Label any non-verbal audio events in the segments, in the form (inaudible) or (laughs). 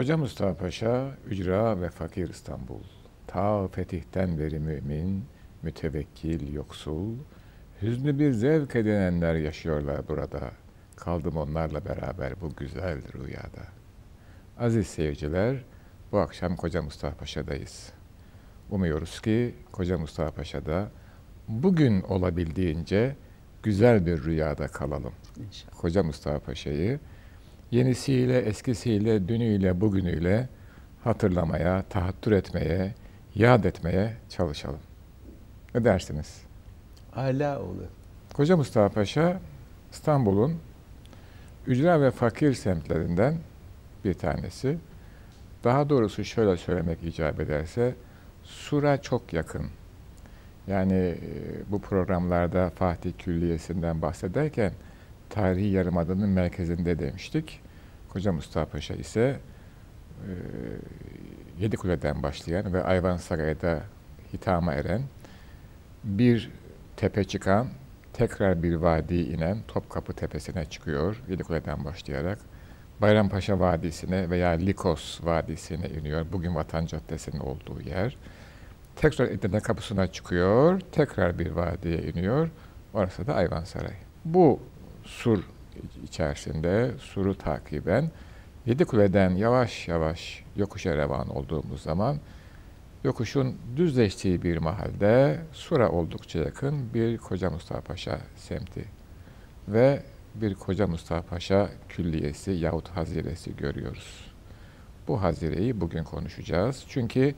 Koca Mustafa Paşa, ücra ve fakir İstanbul. Ta fetihten beri mümin, mütevekkil, yoksul, hüznü bir zevk edinenler yaşıyorlar burada. Kaldım onlarla beraber bu güzel rüyada. Aziz seyirciler, bu akşam Koca Mustafa Paşa'dayız. Umuyoruz ki Koca Mustafa Paşa'da bugün olabildiğince güzel bir rüyada kalalım. İnşallah. Koca Mustafa Paşa'yı yenisiyle, eskisiyle, dünüyle, bugünüyle hatırlamaya, tahattür etmeye, yad etmeye çalışalım. Ne dersiniz? Ala olur. Koca Mustafa Paşa İstanbul'un ücra ve fakir semtlerinden bir tanesi. Daha doğrusu şöyle söylemek icap ederse, Sur'a çok yakın. Yani e, bu programlarda Fatih Külliyesi'nden bahsederken tarihi yarımadanın merkezinde demiştik. Koca Mustafa Paşa ise e, Yedikule'den başlayan ve Ayvansaray'da hitama eren bir tepe çıkan, tekrar bir vadi inen Topkapı Tepesi'ne çıkıyor Yedikule'den başlayarak. Bayrampaşa Vadisi'ne veya Likos Vadisi'ne iniyor. Bugün Vatan Caddesi'nin olduğu yer. Tekrar Edirne kapısına çıkıyor. Tekrar bir vadiye iniyor. Orası da Ayvansaray. Bu sur içerisinde suru takiben Yedi Kule'den yavaş yavaş yokuşa revan olduğumuz zaman yokuşun düzleştiği bir mahalde Sura oldukça yakın bir Koca Mustafa Paşa semti ve bir Koca Mustafa Paşa külliyesi yahut haziresi görüyoruz. Bu hazireyi bugün konuşacağız. Çünkü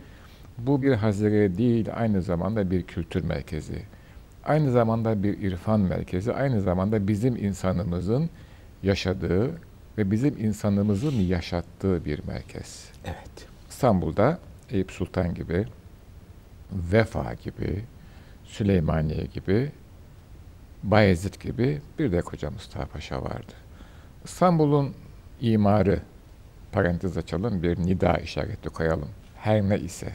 bu bir hazire değil, aynı zamanda bir kültür merkezi. Aynı zamanda bir irfan merkezi, aynı zamanda bizim insanımızın yaşadığı ve bizim insanımızın yaşattığı bir merkez. Evet. İstanbul'da Eyüp Sultan gibi, Vefa gibi, Süleymaniye gibi, Bayezid gibi bir de Koca Mustafa Paşa vardı. İstanbul'un imarı, parantez açalım, bir nida işareti koyalım. Her ne ise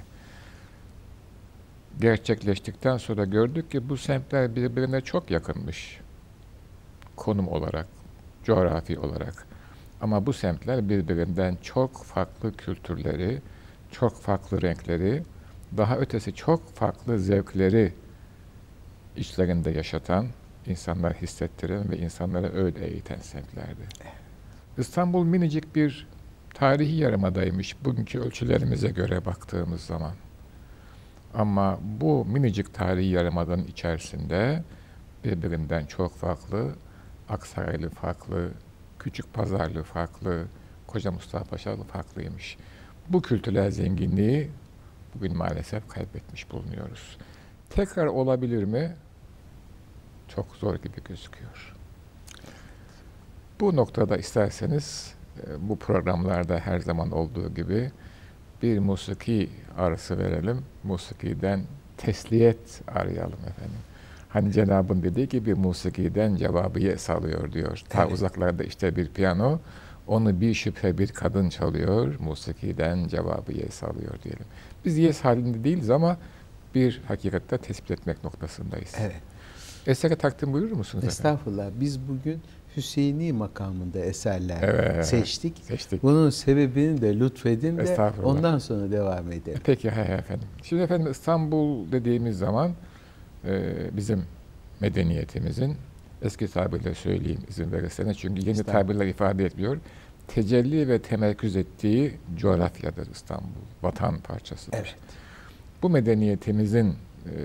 gerçekleştikten sonra gördük ki bu semtler birbirine çok yakınmış. Konum olarak, coğrafi olarak. Ama bu semtler birbirinden çok farklı kültürleri, çok farklı renkleri, daha ötesi çok farklı zevkleri içlerinde yaşatan, insanlar hissettiren ve insanlara öyle eğiten semtlerdi. İstanbul minicik bir tarihi yarımadaymış bugünkü ölçülerimize göre baktığımız zaman. Ama bu minicik tarihi yarımadanın içerisinde birbirinden çok farklı, Aksaraylı farklı, Küçük Pazarlı farklı, Koca Mustafa Paşalı farklıymış. Bu kültürel zenginliği bugün maalesef kaybetmiş bulunuyoruz. Tekrar olabilir mi? Çok zor gibi gözüküyor. Bu noktada isterseniz e, bu programlarda her zaman olduğu gibi bir musiki arası verelim. Musikiden tesliyet arayalım efendim. Hani Cenab'ın dediği gibi musikiden cevabı yes alıyor diyor. Ta evet. uzaklarda işte bir piyano, onu bir şüphe bir kadın çalıyor, musikiden cevabı yes alıyor diyelim. Biz yes halinde değiliz ama bir hakikatte tespit etmek noktasındayız. Evet. Esere takdim buyurur musunuz Estağfurullah. Efendim? Biz bugün Hüseyini makamında eserler evet, seçtik. seçtik. Bunun sebebini de lütfedin de ondan sonra devam edelim. Peki he, efendim. Şimdi efendim İstanbul dediğimiz zaman e, bizim medeniyetimizin eski tabirle söyleyeyim izin verirseniz çünkü yeni tabirler ifade etmiyor. Tecelli ve temerküz ettiği coğrafyadır İstanbul. Vatan parçasıdır. Evet. Bu medeniyetimizin e,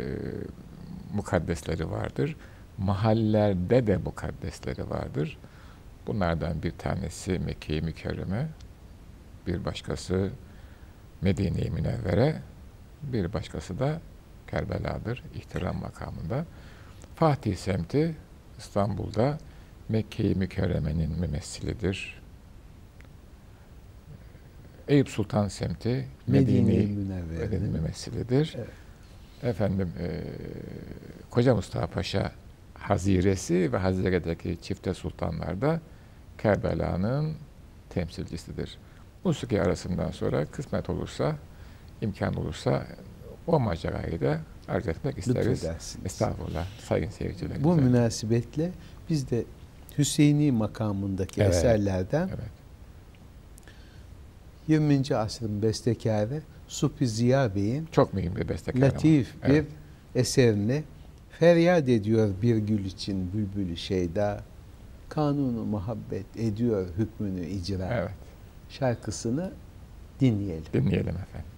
mukaddesleri vardır. Mahallerde de mukaddesleri vardır. Bunlardan bir tanesi Mekke-i Mükerreme, bir başkası Medine-i Münevvere, bir başkası da Kerbela'dır, ihtiram makamında. Fatih semti İstanbul'da Mekke-i Mükerreme'nin mümessilidir. Eyüp Sultan semti Medine-i Münevvere'nin mümessilidir. Evet. Efendim e, Koca Mustafa Paşa Haziresi ve Hazire'deki çifte sultanlar da Kerbela'nın temsilcisidir. Musiki arasından sonra kısmet olursa, imkan olursa o macerayı da arz etmek isteriz. Estağfurullah sayın seyircilerimize. Bu münasebetle biz de Hüseyini makamındaki evet, eserlerden evet. 20. asrın bestekarı Supi Ziya Bey'in çok mühim bir bestekar latif ama. bir evet. eserini feryat ediyor bir gül için bülbülü şeyda kanunu muhabbet ediyor hükmünü icra. Evet. Şarkısını dinleyelim. Dinleyelim efendim.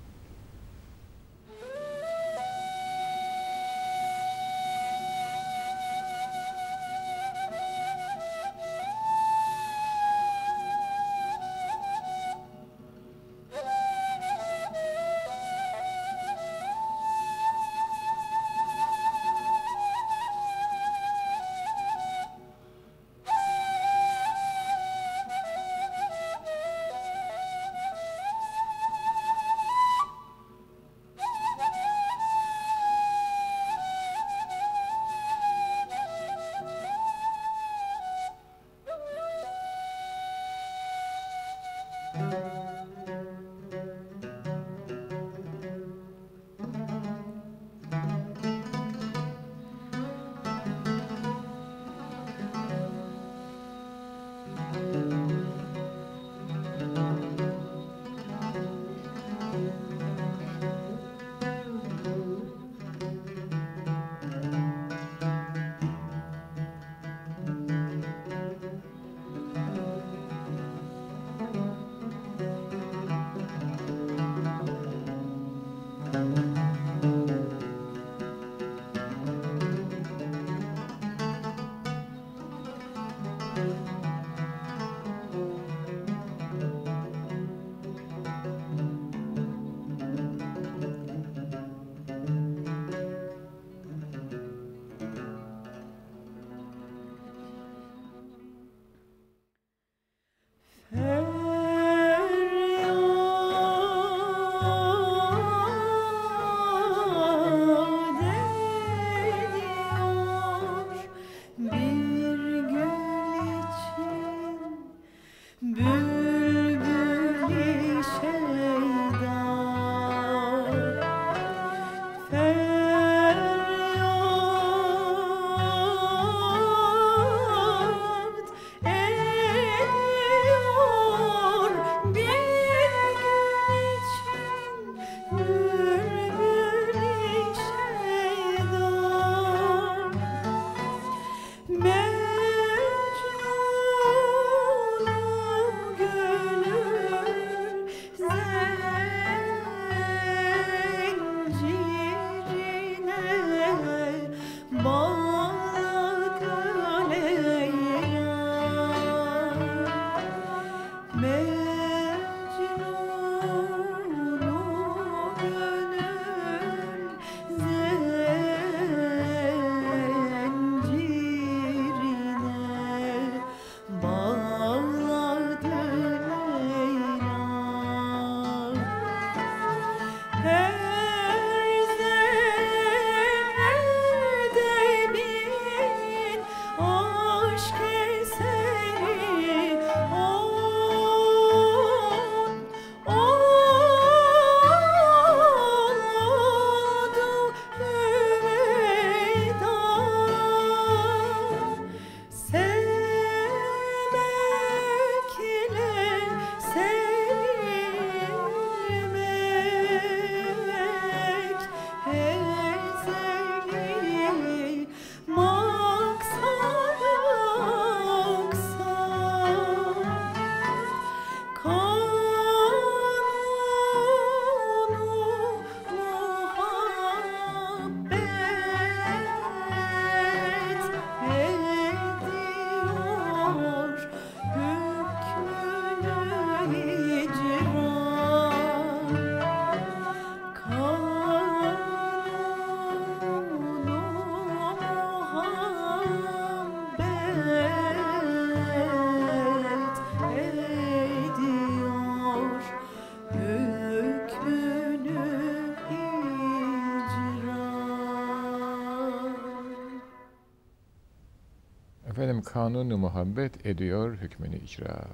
Kanunu muhabbet ediyor hükmünü icra.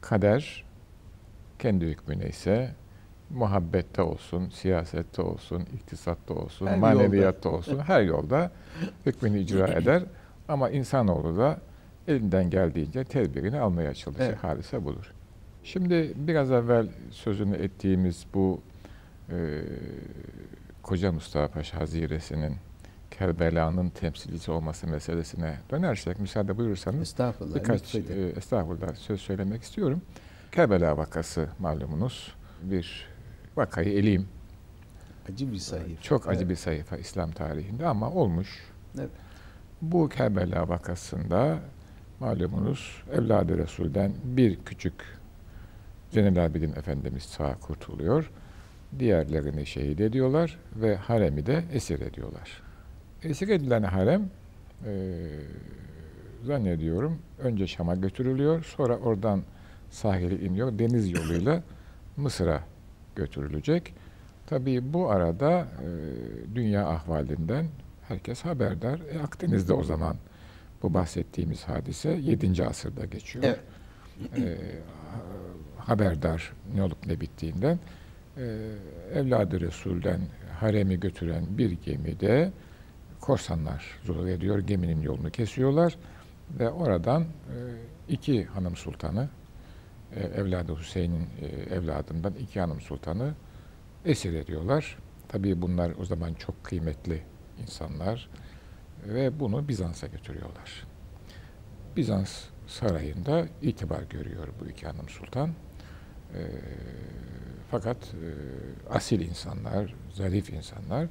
Kader kendi hükmüne ise muhabbette olsun, siyasette olsun, iktisatta olsun, her maneviyatta yolda. olsun her yolda hükmünü icra eder. Ama insanoğlu da elinden geldiğince tedbirini almaya çalışır. Evet. Hadise budur. Şimdi biraz evvel sözünü ettiğimiz bu e, Koca Mustafa Paşa Haziresi'nin Kerbela'nın temsilcisi olması meselesine dönersek müsaade buyurursanız estağfurullah, birkaç e, estağfurullah söz söylemek istiyorum. Kerbela vakası malumunuz bir vakayı eleyim. Acı bir sayfa. Çok acı evet. bir sayfa İslam tarihinde ama olmuş. Evet. Bu Kerbela vakasında malumunuz Evlad-ı Resul'den bir küçük Zeynel Abidin Efendimiz sağ kurtuluyor. Diğerlerini şehit ediyorlar ve haremi de esir ediyorlar. Esir edilen harem e, zannediyorum önce Şam'a götürülüyor. Sonra oradan sahile iniyor. Deniz yoluyla (laughs) Mısır'a götürülecek. Tabii bu arada e, dünya ahvalinden herkes haberdar. E, Akdeniz'de o zaman bu bahsettiğimiz hadise 7. asırda geçiyor. Evet. E, haberdar ne olup ne bittiğinden e, evladı Resul'den haremi götüren bir gemide korsanlar zuhur ediyor. Geminin yolunu kesiyorlar ve oradan e, iki hanım sultanı e, evladı Hüseyin'in e, evladından iki hanım sultanı esir ediyorlar. Tabii bunlar o zaman çok kıymetli insanlar ve bunu Bizans'a götürüyorlar. Bizans sarayında itibar görüyor bu iki hanım sultan. Fakat asil insanlar, zarif insanlar,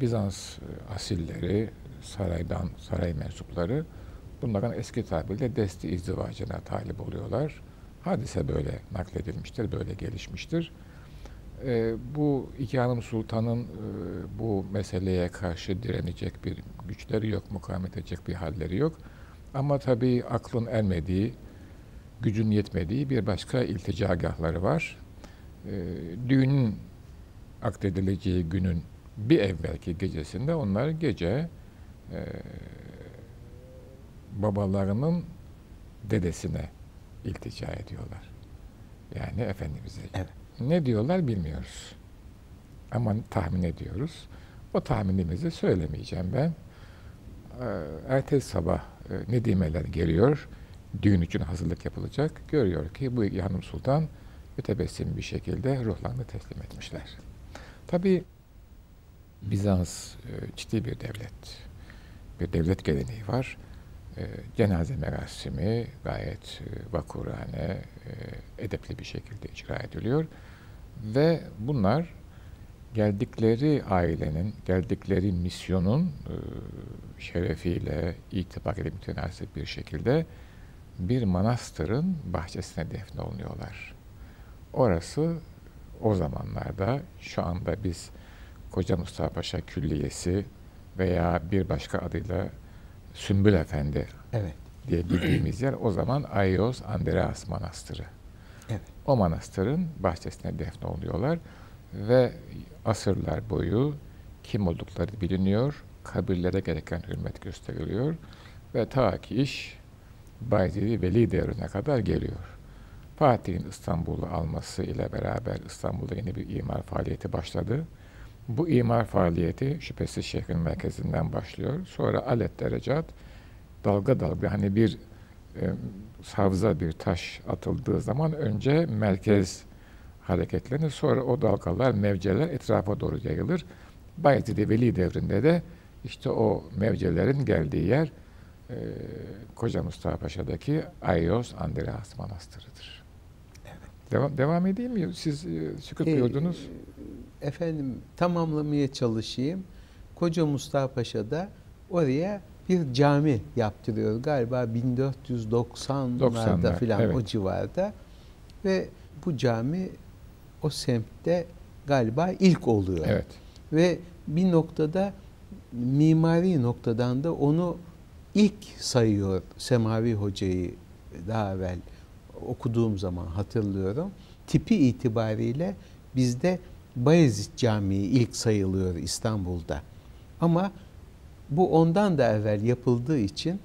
Bizans e, asilleri, saraydan, saray mensupları bunların eski tabirle desti izdivacına talip oluyorlar. Hadise böyle nakledilmiştir, böyle gelişmiştir. E, bu iki hanım sultanın e, bu meseleye karşı direnecek bir güçleri yok, mukavemet edecek bir halleri yok. Ama tabii aklın ermediği, gücün yetmediği bir başka ilticagahları var. E, düğünün akdedileceği günün bir evvelki gecesinde onlar gece e, babalarının dedesine iltica ediyorlar. Yani Efendimiz'e. Evet. Ne diyorlar bilmiyoruz. Ama tahmin ediyoruz. O tahminimizi söylemeyeceğim ben. Ee, ertesi sabah e, Nedimeler geliyor. Düğün için hazırlık yapılacak. Görüyor ki bu hanım sultan mütebessim bir şekilde ruhlarını teslim etmişler. Tabi Bizans e, ciddi bir devlet. Bir devlet geleneği var. E, cenaze merasimi gayet e, vakurane, e, edepli bir şekilde icra ediliyor. Ve bunlar geldikleri ailenin, geldikleri misyonun e, şerefiyle, itibarıyla mütenasip bir şekilde bir manastırın bahçesine defnolunuyorlar. Orası o zamanlarda şu anda biz Koca Mustafa Paşa Külliyesi veya bir başka adıyla Sümbül Efendi evet. diye bildiğimiz yer o zaman Ayos Andreas Manastırı. Evet. O manastırın bahçesine defnoluyorlar ve asırlar boyu kim oldukları biliniyor, kabirlere gereken hürmet gösteriliyor ve ta ki iş Bayezid Veli devrine kadar geliyor. Fatih'in İstanbul'u alması ile beraber İstanbul'da yeni bir imar faaliyeti başladı. Bu imar faaliyeti şüphesiz şehrin merkezinden başlıyor. Sonra alet derecat dalga dalga hani bir e, savza bir taş atıldığı zaman önce merkez hareketlenir. Sonra o dalgalar, mevceler etrafa doğru yayılır. Bayezid Veli devrinde de işte o mevcelerin geldiği yer e, Koca Mustafa Paşa'daki Ayos Andreas Manastırı'dır. Evet. Devam, devam edeyim mi? Siz e, sükut e, Efendim tamamlamaya çalışayım. Koca Mustafa Paşa'da oraya bir cami yaptırıyor. Galiba 1490'larda filan evet. o civarda. Ve bu cami o semtte galiba ilk oluyor. Evet. Ve bir noktada mimari noktadan da onu ilk sayıyor Semavi Hoca'yı daha evvel okuduğum zaman hatırlıyorum. Tipi itibariyle bizde Bayezid Camii ilk sayılıyor İstanbul'da. Ama bu ondan da evvel yapıldığı için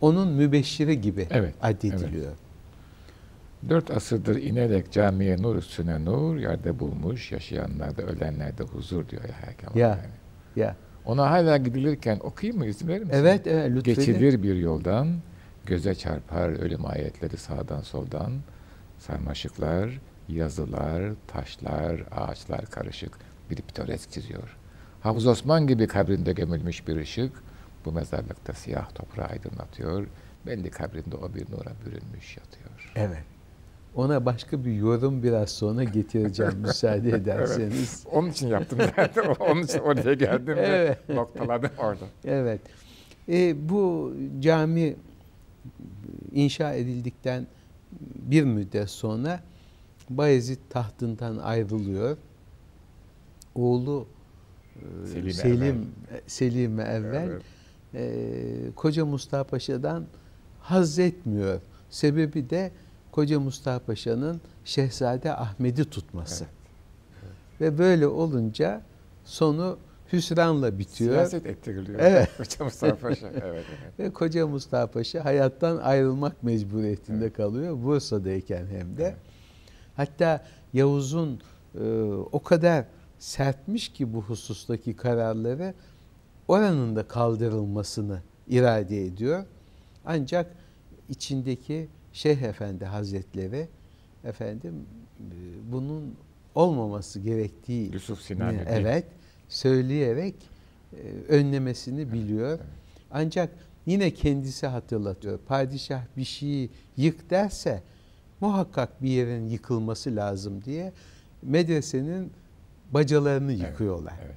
onun mübeşşiri gibi evet, addediliyor. Evet. Dört asırdır inerek camiye nur üstüne nur, yerde bulmuş, yaşayanlar da ölenler de huzur diyor ya Hakem. Ya, yani. ya. Ona hala gidilirken okuyayım mı izin verir misin? Evet, evet lütfen. Geçilir bir yoldan, göze çarpar ölüm ayetleri sağdan soldan. Sarmaşıklar, yazılar, taşlar, ağaçlar karışık bir pitoresk çiziyor. Hafız Osman gibi kabrinde gömülmüş bir ışık bu mezarlıkta siyah toprağı aydınlatıyor. Belli kabrinde o bir nura bürünmüş yatıyor. Evet. Ona başka bir yorum biraz sonra getireceğim (laughs) müsaade ederseniz. evet. Onun için yaptım zaten. (laughs) Onun için oraya geldim evet. ve noktaladım orada. Evet. E, bu cami inşa edildikten bir müddet sonra Bayezid tahtından ayrılıyor. Oğlu Selim Selim Selim evvel evet. e, Koca Mustafa Paşa'dan haz etmiyor. Sebebi de Koca Mustafa Paşa'nın Şehzade Ahmet'i tutması. Evet. Evet. Ve böyle olunca sonu hüsranla bitiyor. Siyaset ettiriliyor. Evet. (laughs) Koca Mustafa Paşa. Evet, evet. Ve Koca Mustafa Paşa hayattan ayrılmak mecburiyetinde evet. kalıyor. Bursa'dayken hem de. Evet. Hatta Yavuz'un e, o kadar sertmiş ki bu husustaki kararları oranın da kaldırılmasını irade ediyor. Ancak içindeki Şeyh Efendi Hazretleri efendim e, bunun olmaması gerektiği Yusuf Sinani evet söyleyerek e, önlemesini biliyor. Ancak yine kendisi hatırlatıyor. Padişah bir şeyi yık derse muhakkak bir yerin yıkılması lazım diye medresenin bacalarını yıkıyorlar. Evet,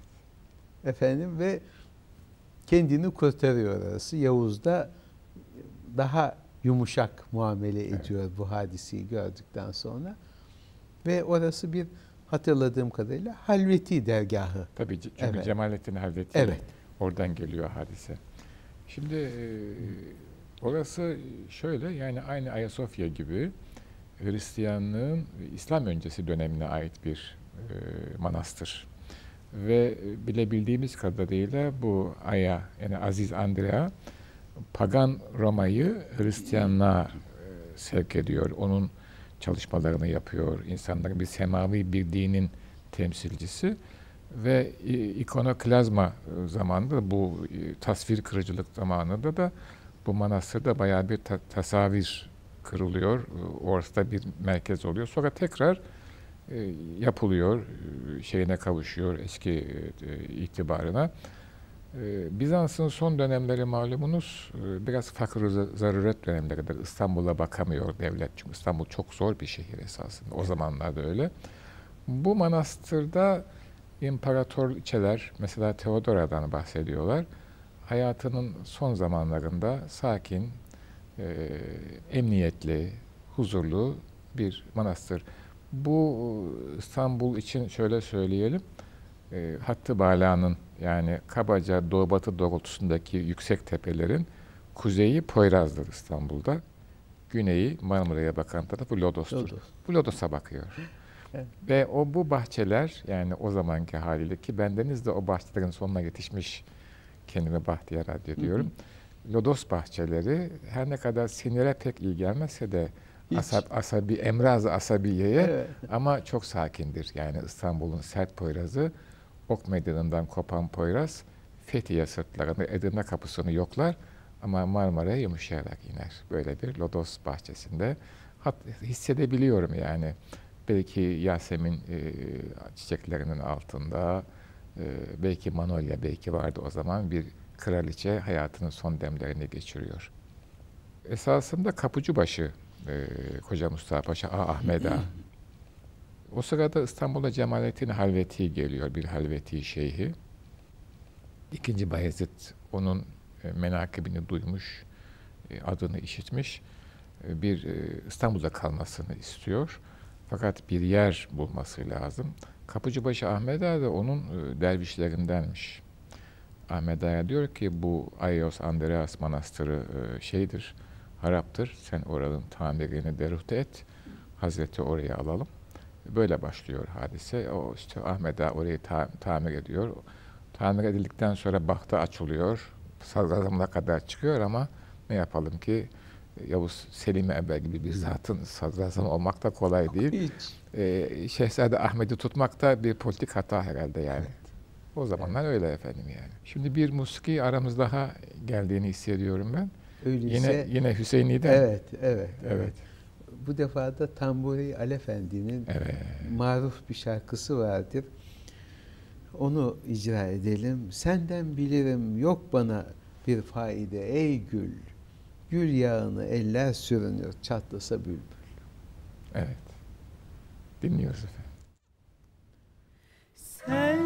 evet. Efendim ve kendini kurtarıyor arası. Yavuz da daha yumuşak muamele ediyor evet. bu hadiseyi gördükten sonra. Ve orası bir hatırladığım kadarıyla Halveti dergahı. Tabii çünkü evet. Cemalettin Halveti evet. oradan geliyor hadise. Şimdi e, orası şöyle yani aynı Ayasofya gibi Hristiyanlığın İslam öncesi dönemine ait bir e, manastır. Ve bilebildiğimiz kadarıyla bu Aya yani Aziz Andrea pagan Roma'yı Hristiyanlığa e, sevk ediyor. Onun çalışmalarını yapıyor. İnsanların bir semavi bir dinin temsilcisi ve ikonoklazma e, zamanında bu e, tasvir kırıcılık zamanında da bu manastırda bayağı bir ta tasavir kırılıyor. E, orası bir merkez oluyor. Sonra tekrar yapılıyor, şeyine kavuşuyor eski itibarına. Bizans'ın son dönemleri malumunuz biraz fakir zaruret dönemleridir. İstanbul'a bakamıyor devlet çünkü İstanbul çok zor bir şehir esasında. O zamanlarda öyle. Bu manastırda imparatoriçeler, mesela Teodora'dan bahsediyorlar. Hayatının son zamanlarında sakin, e, emniyetli, huzurlu bir manastır. Bu İstanbul için şöyle söyleyelim, e, Hattı Bala'nın yani kabaca doğu batı doğrultusundaki yüksek tepelerin kuzeyi Poyraz'dır İstanbul'da. Güneyi Marmara'ya bakan tarafı Lodos'tur. Lodos. Bu Lodos'a bakıyor. Evet. Ve o bu bahçeler yani o zamanki haliyle ki bendeniz de o bahçelerin sonuna yetişmiş kendime bahtiyar addediyorum. Lodos bahçeleri her ne kadar sinire pek iyi gelmese de asab, asabi, emraz asabiyeye evet. ama çok sakindir. Yani İstanbul'un sert poyrazı Ok Meydanı'ndan kopan Poyraz Fethiye sırtlarında Edirne kapısını yoklar ama Marmara'ya yumuşayarak iner. Böyle bir lodos bahçesinde. Hat, hissedebiliyorum yani. Belki Yasemin e, çiçeklerinin altında, e, belki Manolya belki vardı o zaman bir kraliçe hayatının son demlerini geçiriyor. Esasında Kapıcıbaşı e, Koca Mustafa Paşa, A. Ahmet Ağa o sırada İstanbul'a Cemalettin Halveti geliyor, bir Halveti şeyhi. İkinci Bayezid onun e, menakibini duymuş, e, adını işitmiş. E, bir İstanbul'da kalmasını istiyor. Fakat bir yer bulması lazım. Kapıcıbaşı Ahmet Ağa da onun dervişlerindenmiş. Ahmet Ağa diyor ki bu Ayos Andreas Manastırı şeydir, haraptır. Sen oranın tamirini deruhte et. Hazreti oraya alalım. Böyle başlıyor hadise. O işte Ahmet Ağa orayı ta tamir ediyor. Tamir edildikten sonra bahtı açılıyor. Sadrazamına kadar çıkıyor ama ne yapalım ki Yavuz Selim Emre gibi bir zatın sadrazam olmak da kolay değil. Hiç. Ee, Şehzade Ahmet'i tutmak da bir politik hata herhalde yani. Evet. O zamanlar evet. öyle efendim yani. Şimdi bir musiki aramız daha geldiğini hissediyorum ben. Öyleyse, yine yine Hüseyinli'den. Evet, evet, evet. evet bu defa da Tamburi Alefendi'nin evet. maruf bir şarkısı vardır. Onu icra edelim. Senden bilirim yok bana bir faide ey gül. Gül yağını eller sürünür çatlasa bülbül. Evet. Dinliyoruz efendim. Senden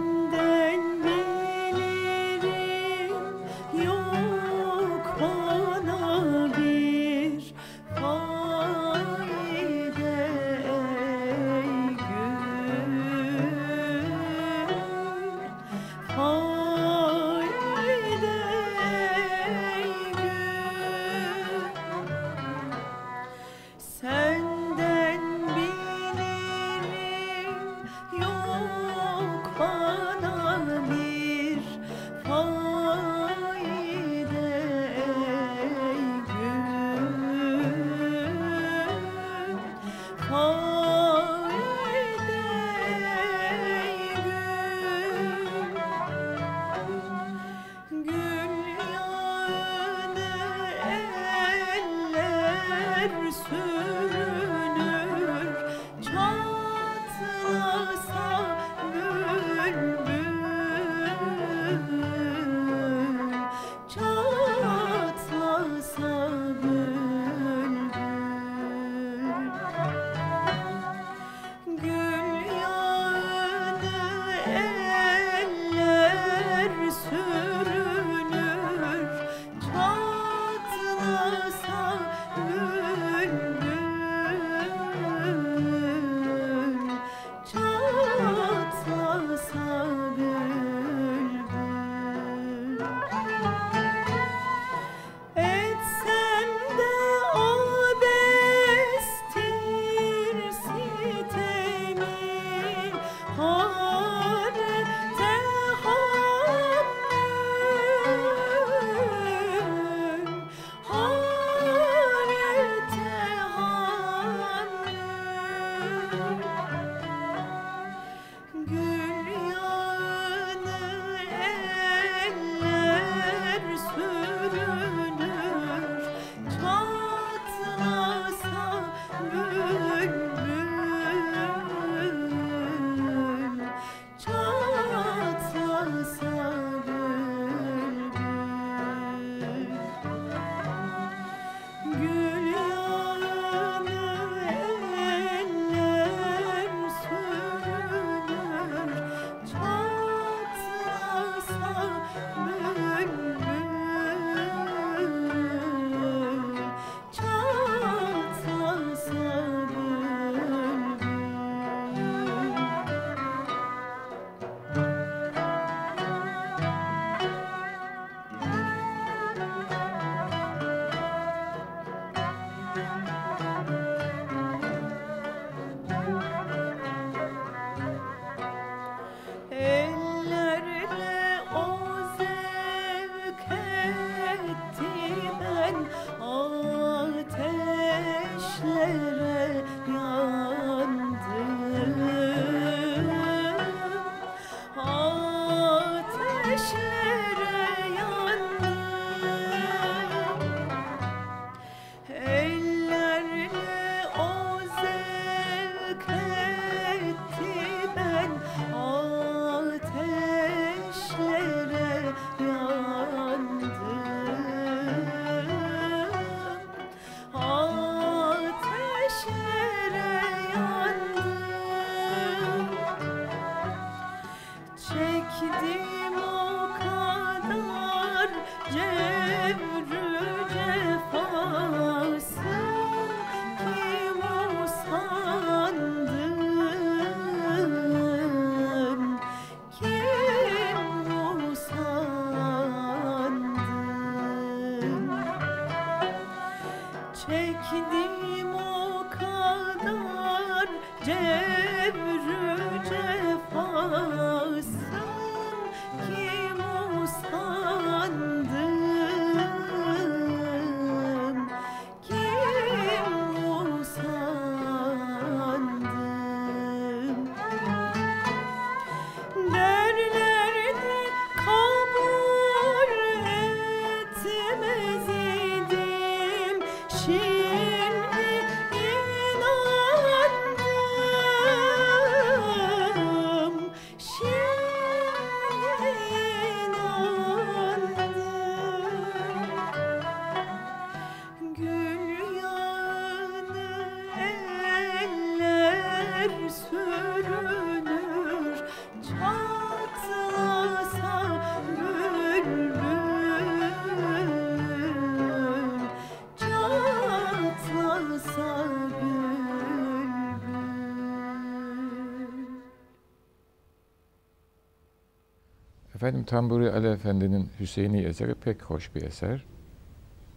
Efendim Tamburi Ali Efendi'nin Hüseyini eseri pek hoş bir eser.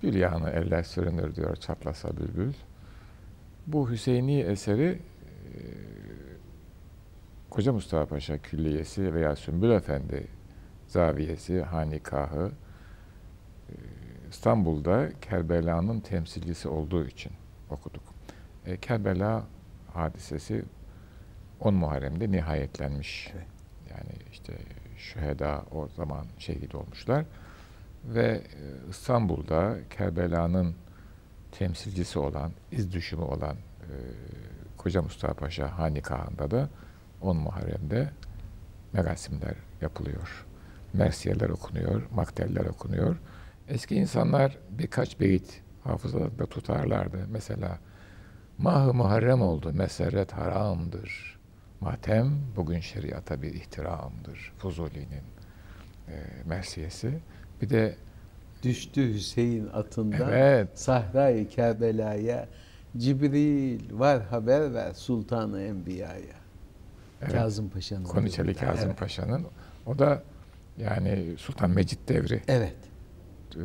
Bir yağını eller sürünür diyor çatlasa bülbül. Bu Hüseyini eseri e, Koca Mustafa Paşa Külliyesi veya Sümbül Efendi Zaviyesi, Hanikahı e, İstanbul'da Kerbela'nın temsilcisi olduğu için okuduk. E, Kerbela hadisesi 10 Muharrem'de nihayetlenmiş. Evet. Yani işte şüheda o zaman şehit olmuşlar. Ve e, İstanbul'da Kerbela'nın temsilcisi olan, iz düşümü olan e, Koca Mustafa Paşa Hanikahı'nda da 10 Muharrem'de merasimler yapılıyor. Mersiyeler okunuyor, makteller okunuyor. Eski insanlar birkaç beyit hafızalarında tutarlardı. Mesela Mah-ı Muharrem oldu, meserret haramdır. Matem bugün şeriata bir ihtiramdır. Fuzuli'nin e, mersiyesi. Bir de Düştü Hüseyin atından evet, Sahra-i Kerbela'ya Cibril var haber ver Sultanı Enbiya'ya. evet Kazım Paşa'nın. Koniçeli. Kazım evet. Paşa'nın o da yani Sultan Mecid devri Evet. e,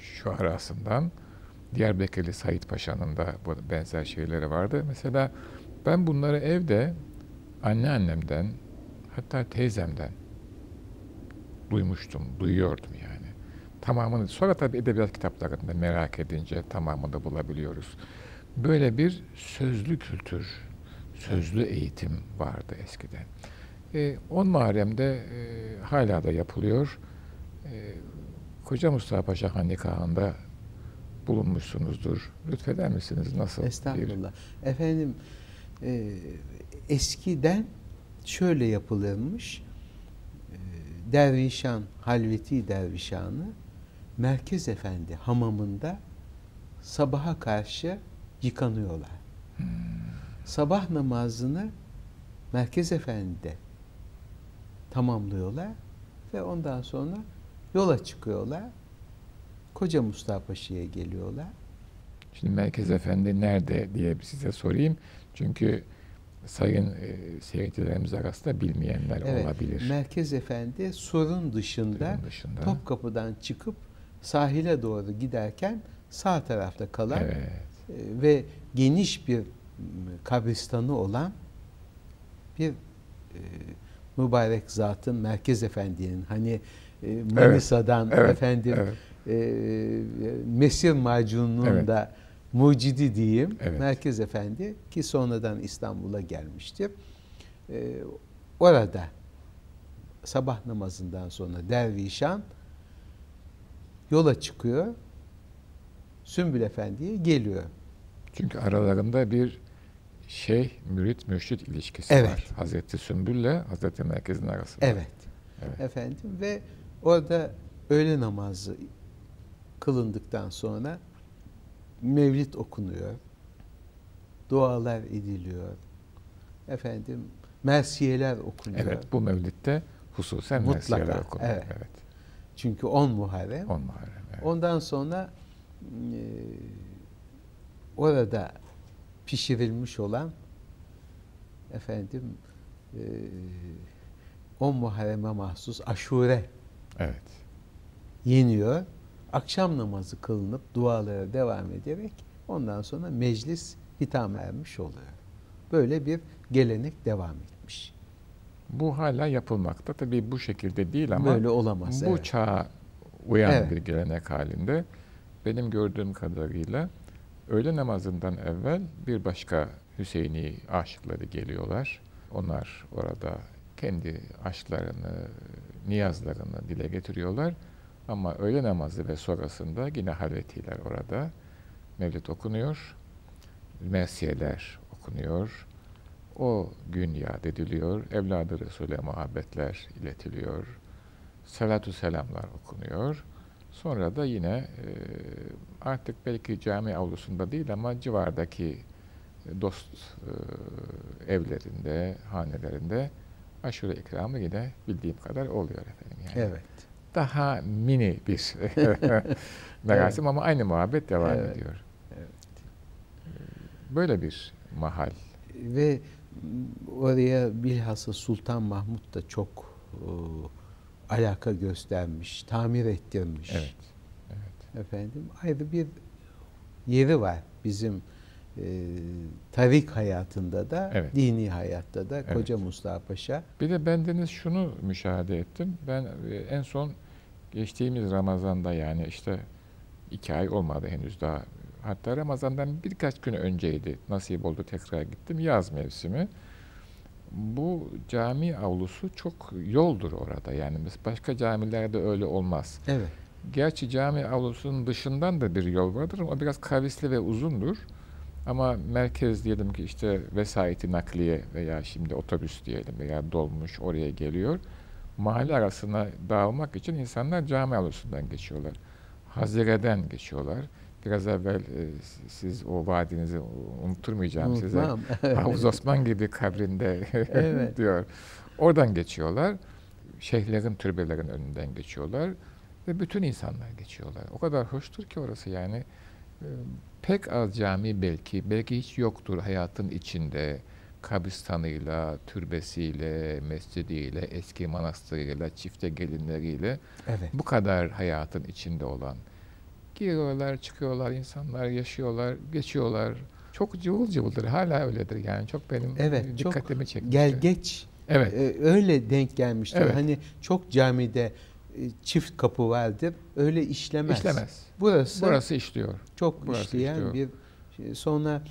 şu arasından Diyarbakırlı Said Paşa'nın da benzer şeyleri vardı. Mesela ben bunları evde anneannemden hatta teyzemden duymuştum, duyuyordum yani. Tamamını, sonra tabii edebiyat kitaplarında merak edince tamamını bulabiliyoruz. Böyle bir sözlü kültür, sözlü eğitim vardı eskiden. E, 10 Muharrem'de e, hala da yapılıyor. E, Koca Mustafa Paşa Hanikahı'nda bulunmuşsunuzdur. Lütfeder misiniz? Nasıl? bir- Estağfurullah. Efendim e, eskiden şöyle yapılırmış. E, Dervişan, Halveti Dervişanı Merkez Efendi hamamında sabaha karşı yıkanıyorlar. Hmm. Sabah namazını Merkez Efendi'de tamamlıyorlar ve ondan sonra yola çıkıyorlar. Koca Mustafa Paşa'ya geliyorlar. Şimdi Merkez Efendi nerede diye size sorayım. Çünkü sayın e, seyircilerimiz arasında bilmeyenler Evet, olabilir. Merkez Efendi surun dışında Bunun dışında. Topkapı'dan çıkıp sahile doğru giderken sağ tarafta kalan Evet. e, ve geniş bir kabristanı olan bir e, mübarek zatın Merkez Efendi'nin hani e, Manisa'dan Evet. efendim Evet. e, Mesir macununun Evet. da mucidi diyeyim. Evet. Merkez Efendi ki sonradan İstanbul'a gelmiştir. E, orada sabah namazından sonra Dervişan yola çıkıyor. Sümbül Efendi'ye geliyor. Çünkü aralarında bir şey mürit mürşit ilişkisi Evet. var. Hazreti Sümbül'le Hazreti Merkez'in arasında. Evet. Evet. Efendim ve orada öğle namazı kılındıktan sonra mevlid okunuyor. Dualar ediliyor. Efendim mersiyeler okunuyor. Evet, bu mevlitte hususen Mutlaka, mersiyeler okunuyor. evet. evet. Çünkü 10 Muharrem. 10 Muharrem. Evet. Ondan sonra e, orada pişirilmiş olan efendim e, 10 Muharrem'e mahsus aşure evet. yeniyor. Akşam namazı kılınıp dualara devam ederek ondan sonra meclis hitam ermiş oluyor. Böyle bir gelenek devam etmiş. Bu hala yapılmakta. Tabii bu şekilde değil ama Böyle olamaz. bu evet. çağa uyan Evet. bir gelenek halinde benim gördüğüm kadarıyla öğle namazından evvel bir başka Hüseyini aşıkları geliyorlar. Onlar orada kendi aşklarını, niyazlarını dile getiriyorlar. Ama öğle namazı ve sonrasında yine halvetiler orada. Mevlid okunuyor. Mersiyeler okunuyor. O gün yad ediliyor. Evladı Resul'e muhabbetler iletiliyor. Salatü selamlar okunuyor. Sonra da yine e, artık belki cami avlusunda değil ama civardaki dost e, evlerinde, hanelerinde aşure ikramı yine bildiğim kadar oluyor efendim. Yani Evet. Daha mini bir (laughs) merasim ama aynı muhabbet devam Evet. ediyor. Evet. Böyle bir mahal. Ve oraya bilhassa Sultan Mahmut da çok o, alaka göstermiş, tamir ettirmiş. Evet. Evet. Efendim ayrı bir yeri var bizim e, tarik hayatında da, Evet. dini hayatta da Evet. Koca Mustafa Paşa. Bir de bendeniz şunu müşahede ettim. Ben e, en son geçtiğimiz Ramazan'da yani işte iki ay olmadı henüz daha. Hatta Ramazan'dan birkaç gün önceydi. Nasip oldu tekrar gittim. Yaz mevsimi. Bu cami avlusu çok yoldur orada. Yani mes- başka camilerde öyle olmaz. Evet. Gerçi cami avlusunun dışından da bir yol vardır ama o biraz kavisli ve uzundur. Ama merkez diyelim ki işte vesayeti nakliye veya şimdi otobüs diyelim veya dolmuş oraya geliyor. Mahalle arasına dağılmak için insanlar cami avlusundan geçiyorlar. Hazire'den geçiyorlar. Biraz evvel e, siz o vaadinizi unutturmayacağım size. (laughs) Unutmam. Hafız Osman gibi kabrinde (laughs) Evet. diyor. Oradan geçiyorlar. Şeyhlerin türbelerin önünden geçiyorlar ve bütün insanlar geçiyorlar. O kadar hoştur ki orası yani. Pek az cami belki, belki hiç yoktur hayatın içinde. Kabristanıyla, türbesiyle, mescidiyle, eski manastırıyla, çifte gelinleriyle evet. bu kadar hayatın içinde olan. Giriyorlar, çıkıyorlar, insanlar yaşıyorlar, geçiyorlar. Çok cıvıl cıvıldır. Hala öyledir yani. Çok benim Evet, e, çok dikkatimi çekmiştir. Gel geç Evet. e, öyle denk gelmiştir. Evet. Hani çok camide çift kapı vardır. Öyle işlemez. İşlemez. Burası, Burası işliyor. çok burası işleyen işliyor. bir şey. sonra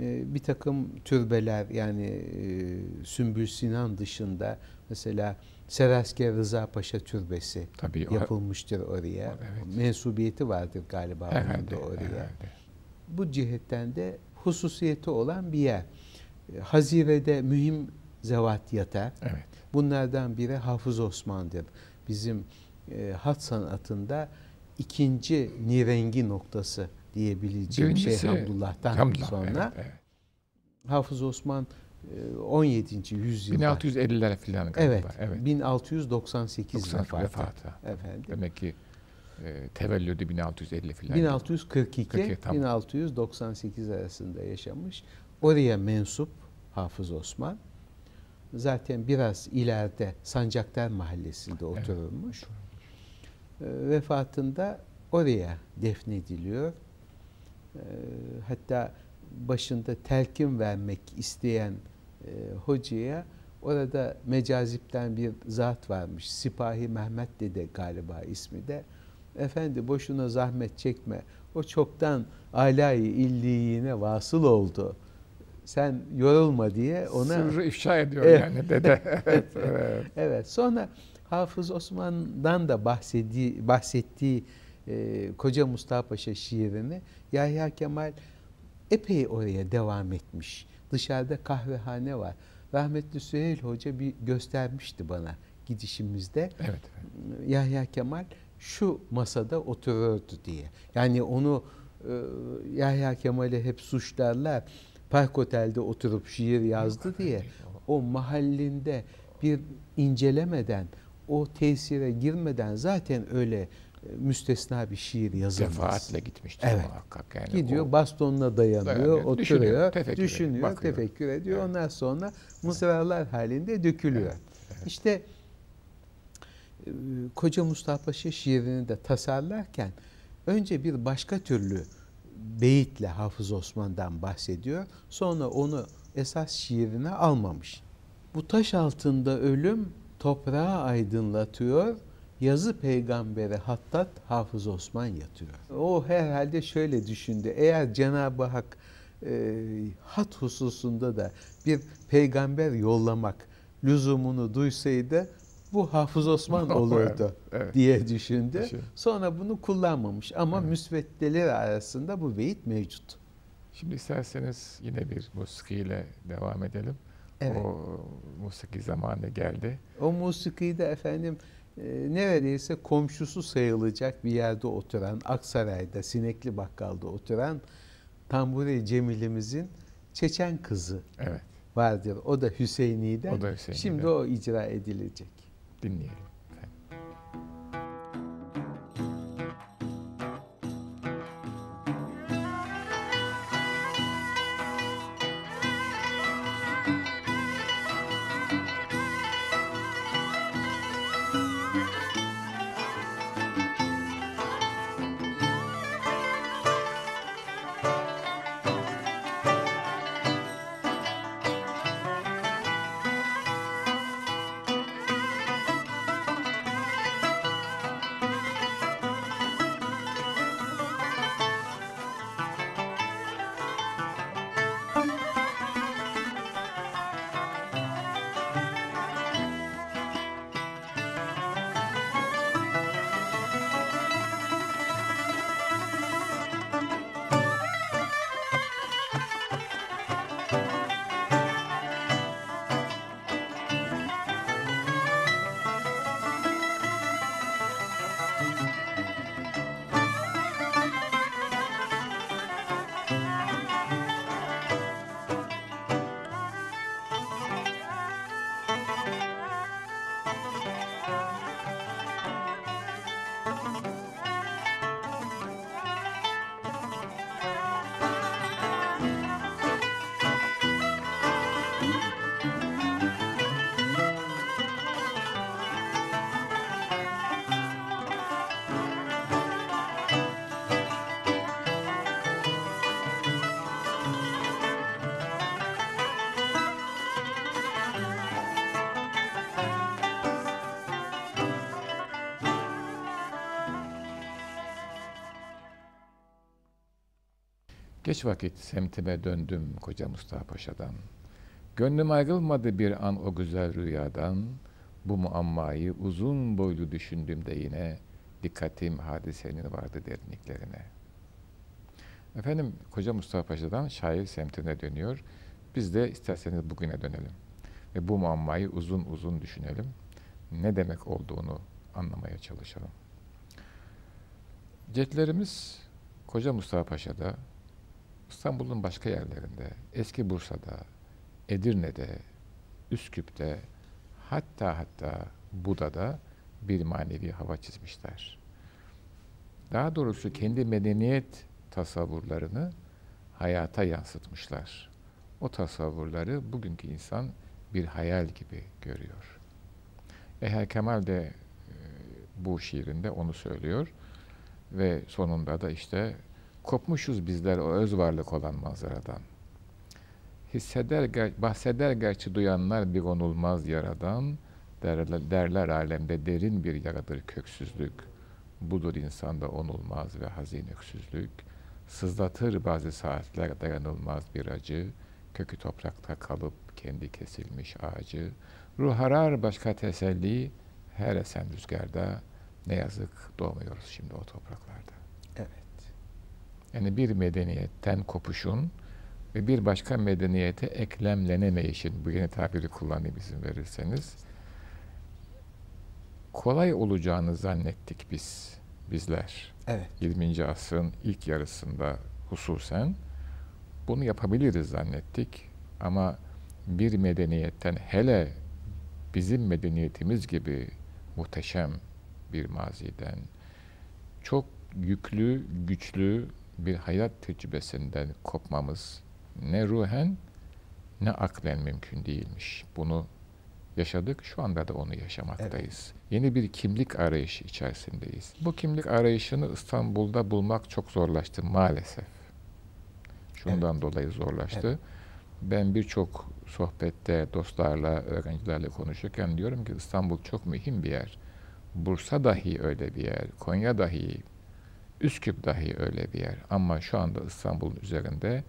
e, bir takım türbeler yani e, Sümbül Sinan dışında mesela Serasker Rıza Paşa Türbesi Tabii o- yapılmıştır oraya. Evet. Mensubiyeti vardır galiba herhalde, da oraya. herhalde. Bu cihetten de hususiyeti olan bir yer. E, Hazire'de mühim zevat yatar. Evet. Bunlardan biri Hafız Osman'dır. Bizim e, hat sanatında ikinci nirengi noktası diyebileceğim Birincisi- şey Hamdullah'tan Hamdullah, sonra. evet, evet. Hafız Osman e, 17. yüzyılda 1650'ler falan galiba. evet, evet. 1698 90 vefatı. Efendim. Demek ki e, tevellüdü 1650 falan. 1642 42, tamam. 1698 arasında yaşamış. Oraya mensup Hafız Osman. Zaten biraz ileride Sancaktar Mahallesi'nde Evet. oturulmuş. E, Vefatında oraya defnediliyor. E, Hatta başında telkin vermek isteyen e, hocaya orada mecazipten bir zat varmış. Sipahi Mehmet Dede galiba ismi de. Efendi boşuna zahmet çekme. O çoktan alayı illiyine vasıl oldu. Sen yorulma diye ona Sırrı ifşa ediyor Evet. yani dede. (laughs) evet, evet. Evet. Sonra Hafız Osman'dan da bahsettiği, bahsettiği e, Koca Mustafa Paşa şiirini Yahya Kemal epey oraya devam etmiş. Dışarıda kahvehane var. Rahmetli Süheyl Hoca bir göstermişti bana gidişimizde. evet. evet. Yahya Kemal şu masada otururdu diye. Yani onu e, Yahya Kemal'i hep suçlarlar. Park Otel'de oturup şiir yazdı Yok, diye. O mahallinde bir incelemeden, o tesire girmeden zaten öyle e, müstesna bir şiir yazılmaz. Defaatle gitmiştir Evet. muhakkak yani. Gidiyor O- bastonuna dayanıyor, Dayanıyor, oturuyor, düşünüyor, tefekkür düşünüyor, bakıyor. tefekkür ediyor. Evet. Ondan sonra mısralar halinde dökülüyor. Evet, evet. İşte e, Koca Mustafa Paşa şiirini de tasarlarken önce bir başka türlü beyitle Hafız Osman'dan bahsediyor. Sonra onu esas şiirine almamış. Bu taş altında ölüm toprağı aydınlatıyor. Yazı peygambere hattat Hafız Osman yatıyor. O herhalde şöyle düşündü. Eğer Cenab-ı Hak e, hat hususunda da bir peygamber yollamak lüzumunu duysaydı bu Hafız Osman (laughs) olurdu Evet. diye düşündü. Düşün. Sonra bunu kullanmamış ama Evet. müsveddeleri arasında bu beyit mevcut. Şimdi isterseniz yine bir musikiyle devam edelim. Evet. O musiki zamanı geldi. O musikiyi de efendim e, neredeyse komşusu sayılacak bir yerde oturan, Aksaray'da, Sinekli Bakkal'da oturan Tamburi Cemil'imizin Çeçen kızı Evet. vardır. O da Hüseyini'den. O da Hüseyin'den. Şimdi o icra edilecek. Dinleyelim. Geç vakit semtime döndüm koca Mustafa Paşa'dan. Gönlüm ayrılmadı bir an o güzel rüyadan. Bu muammayı uzun boylu düşündüğümde yine dikkatim hadisenin vardı derinliklerine. Efendim Koca Mustafa Paşa'dan şair semtine dönüyor. Biz de isterseniz bugüne dönelim. Ve bu muammayı uzun uzun düşünelim. Ne demek olduğunu anlamaya çalışalım. Cetlerimiz Koca Mustafa Paşa'da, İstanbul'un başka yerlerinde, eski Bursa'da, Edirne'de, Üsküp'te, hatta hatta Buda'da bir manevi hava çizmişler. Daha doğrusu kendi medeniyet tasavvurlarını hayata yansıtmışlar. O tasavvurları bugünkü insan bir hayal gibi görüyor. Eher Kemal de e, bu şiirinde onu söylüyor ve sonunda da işte kopmuşuz bizler o öz varlık olan manzaradan. Hisseder, bahseder gerçi duyanlar bir onulmaz yaradan, derler, derler alemde derin bir yaradır köksüzlük. Budur insanda onulmaz ve hazin öksüzlük. Sızlatır bazı saatler dayanılmaz bir acı. Kökü toprakta kalıp kendi kesilmiş ağacı. Ruh arar başka teselli, her esen rüzgarda. Ne yazık doğmuyoruz şimdi o topraklarda. Yani bir medeniyetten kopuşun ve bir başka medeniyete eklemlenemeyişin, bu yeni tabiri kullanayım izin verirseniz, kolay olacağını zannettik biz, bizler. Evet. 20. asrın ilk yarısında hususen bunu yapabiliriz zannettik ama bir medeniyetten hele bizim medeniyetimiz gibi muhteşem bir maziden çok yüklü, güçlü bir hayat tecrübesinden kopmamız ne ruhen ne aklen mümkün değilmiş. Bunu yaşadık, şu anda da onu yaşamaktayız. Evet. Yeni bir kimlik arayışı içerisindeyiz. Bu kimlik arayışını İstanbul'da bulmak çok zorlaştı maalesef. Şundan evet. dolayı zorlaştı. Evet. Ben birçok sohbette dostlarla, öğrencilerle konuşurken diyorum ki İstanbul çok mühim bir yer. Bursa dahi öyle bir yer, Konya dahi, Üsküp dahi öyle bir yer. Ama şu anda İstanbul'un üzerinde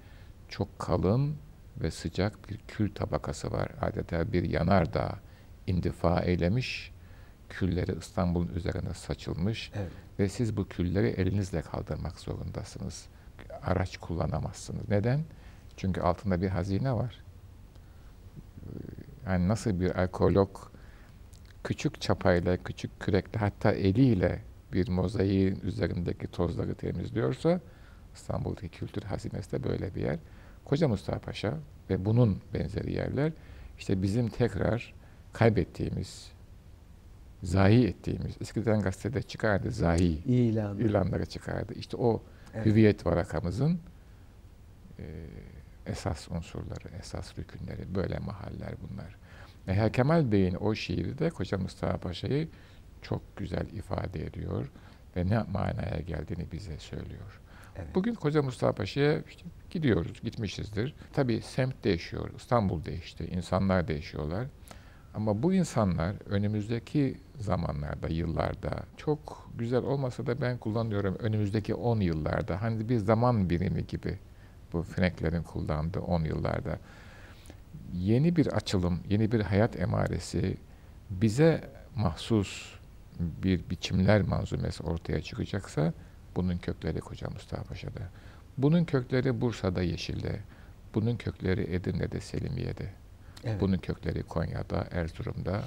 çok kalın ve sıcak bir kül tabakası var. Adeta bir yanardağ indifa eylemiş, külleri İstanbul'un üzerine saçılmış evet. ve siz bu külleri elinizle kaldırmak zorundasınız. Araç kullanamazsınız. Neden? Çünkü altında bir hazine var. Yani nasıl bir arkeolog küçük çapayla, küçük kürekle hatta eliyle bir mozaiğin üzerindeki tozları temizliyorsa İstanbul'daki kültür hazinesi de böyle bir yer. Koca Mustafa Paşa ve bunun benzeri yerler işte bizim tekrar kaybettiğimiz, zayi ettiğimiz, eskiden gazetede çıkardı zayi İlan. ilanları çıkardı. İşte o evet. hüviyet varakamızın e, esas unsurları, esas rükünleri, böyle mahaller bunlar. Meher Kemal Bey'in o şiiri de Koca Mustafa Paşa'yı çok güzel ifade ediyor ve ne manaya geldiğini bize söylüyor. Evet. Bugün Koca Mustafa Paşa'ya işte gidiyoruz, gitmişizdir. Tabii semt değişiyor, İstanbul değişti, insanlar değişiyorlar. Ama bu insanlar önümüzdeki zamanlarda, yıllarda çok güzel olmasa da ben kullanıyorum önümüzdeki 10 yıllarda. Hani bir zaman birimi gibi bu Freneklerin kullandığı 10 yıllarda. Yeni bir açılım, yeni bir hayat emaresi bize mahsus bir biçimler manzumesi ortaya çıkacaksa bunun kökleri Koca Mustafa Paşa'da. Bunun kökleri Bursa'da Yeşil'de. Bunun kökleri Edirne'de Selimiye'de. Evet. Bunun kökleri Konya'da, Erzurum'da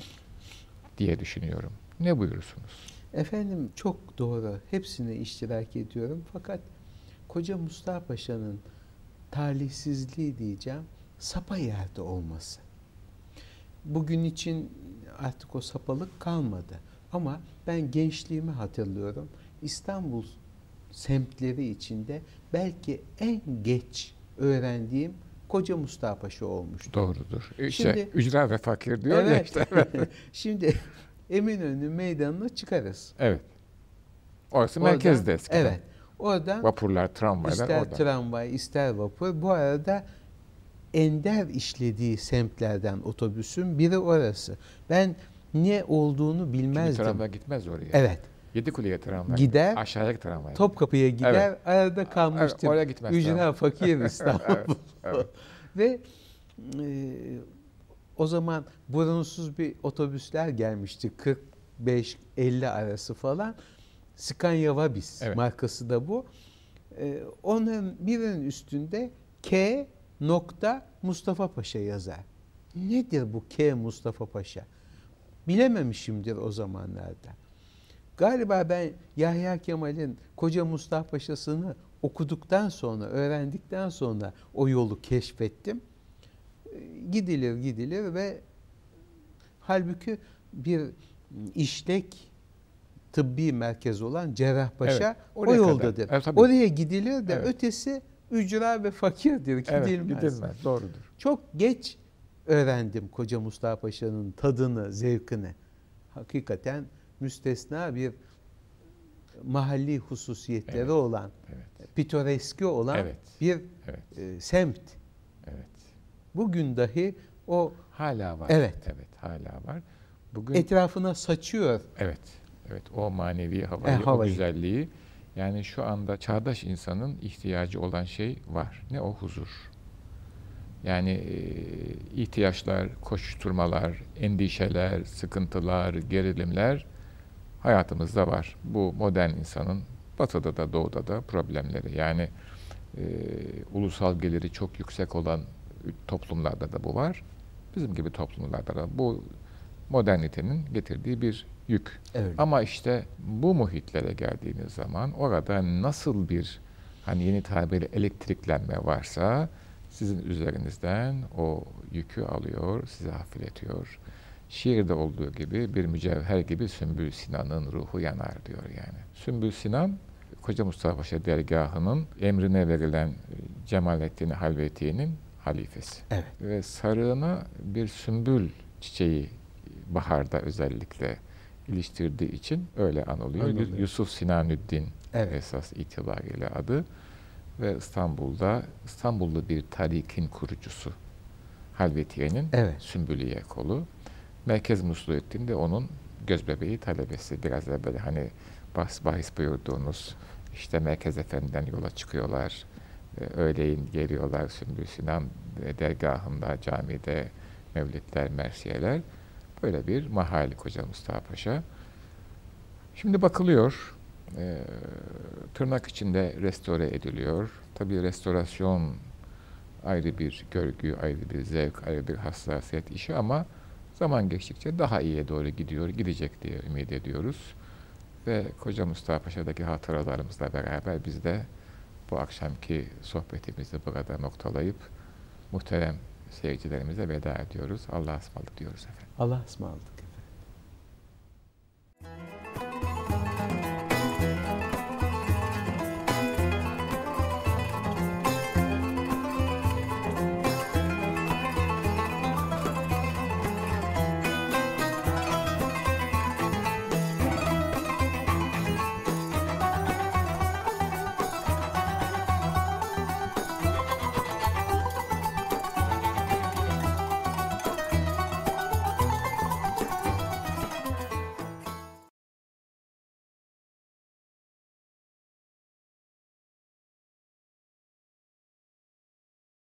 diye düşünüyorum. Ne buyurursunuz? Efendim çok doğru. Hepsine iştirak ediyorum. Fakat Koca Mustafa Paşa'nın talihsizliği diyeceğim, sapa yerde olması. Bugün için artık o sapalık kalmadı. Ama ben gençliğimi hatırlıyorum. İstanbul semtleri içinde belki en geç öğrendiğim Koca Mustafa Paşa olmuştu. Doğrudur. İşte şimdi, ücra ve fakir diyor evet, ya işte. Evet. (laughs) şimdi Eminönü meydanına çıkarız. Evet. Orası Oradan, merkezde eskiden. Evet. Orada vapurlar, tramvaylar ister orada. tramvay, ister vapur. Bu arada ender işlediği semtlerden otobüsün biri orası. Ben ne olduğunu bilmezdim. Çünkü tramvay gitmez oraya. Evet. Yedikule'ye tramvay. Gider, Aşağıya tramvay. Topkapı'ya gider, arada kalmıştım. Evet, oraya gitmez Ücra. Fakir (laughs) İstanbul. Evet, evet. (laughs) Ve e, o zaman burunsuz bir otobüsler gelmişti. 45-50 arası falan. Scania Vabis Evet. markası da bu. E, onun birinin üstünde K nokta Mustafa Paşa yazar. Nedir bu K Mustafa Paşa? Bilememişimdir o zamanlarda. Galiba ben Yahya Kemal'in Koca Mustafa Paşa'sını okuduktan sonra, öğrendikten sonra o yolu keşfettim. E, Gidilir gidilir ve halbuki bir işlek tıbbi merkez olan Cerrahpaşa Evet, o yoldadır. kadar. Evet, tabii. Oraya gidilir de Evet. ötesi ücra ve fakirdir, Evet, gidilmez. gidilmez. Doğrudur. Çok geç öğrendim Koca Mustafa Paşa'nın tadını, zevkini. Hakikaten müstesna bir mahalli hususiyetleri Evet, olan, Evet. pitoreski olan Evet. bir Evet. e, semt. Evet. Bugün dahi o Hala var. Evet. Evet, hala var. Bugün etrafına saçıyor. evet. Evet, o manevi havayı, E, havayı. o güzelliği yani şu anda çağdaş insanın ihtiyacı olan şey var. Ne o huzur. Yani e, ihtiyaçlar, koşturmalar, endişeler, sıkıntılar, gerilimler hayatımızda var. Bu modern insanın batıda da doğuda da problemleri. Yani e, ulusal geliri çok yüksek olan toplumlarda da bu var. Bizim gibi toplumlarda da bu modernitenin getirdiği bir yük. Evet. Ama işte bu muhitlere geldiğiniz zaman orada nasıl bir hani yeni tabiriyle elektriklenme varsa sizin üzerinizden o yükü alıyor, sizi hafifletiyor. Şiirde olduğu gibi bir mücevher gibi Sümbül Sinan'ın ruhu yanar diyor yani. Sümbül Sinan Koca Mustafa Paşa dergahının emrine verilen e, Cemalettin Halveti'nin halifesi. Evet. Ve sarığına bir sümbül çiçeği baharda özellikle iliştirdiği için öyle anılıyor. Yu- Yusuf Sinanüddin Evet. esas itibariyle adı ve İstanbul'da İstanbullu bir tarikin kurucusu Halvetiye'nin Evet. Sümbüliye kolu. Merkez Musluettin de onun gözbebeği talebesi. Biraz da böyle hani bahs, bahis buyurduğunuz işte Merkez Efendi'den yola çıkıyorlar. Ee, öğleyin geliyorlar Sümbül Sinan e, dergahında, camide mevlitler, mersiyeler. Böyle bir mahal Koca Mustafa Paşa. Şimdi bakılıyor, e, tırnak içinde restore ediliyor. Tabii restorasyon ayrı bir görgü, ayrı bir zevk, ayrı bir hassasiyet işi ama zaman geçtikçe daha iyiye doğru gidiyor, gidecek diye ümit ediyoruz. Ve Koca Mustafa Paşa'daki hatıralarımızla beraber biz de bu akşamki sohbetimizi burada noktalayıp muhterem seyircilerimize veda ediyoruz. Allah'a ısmarladık diyoruz efendim. Allah ısmarladık.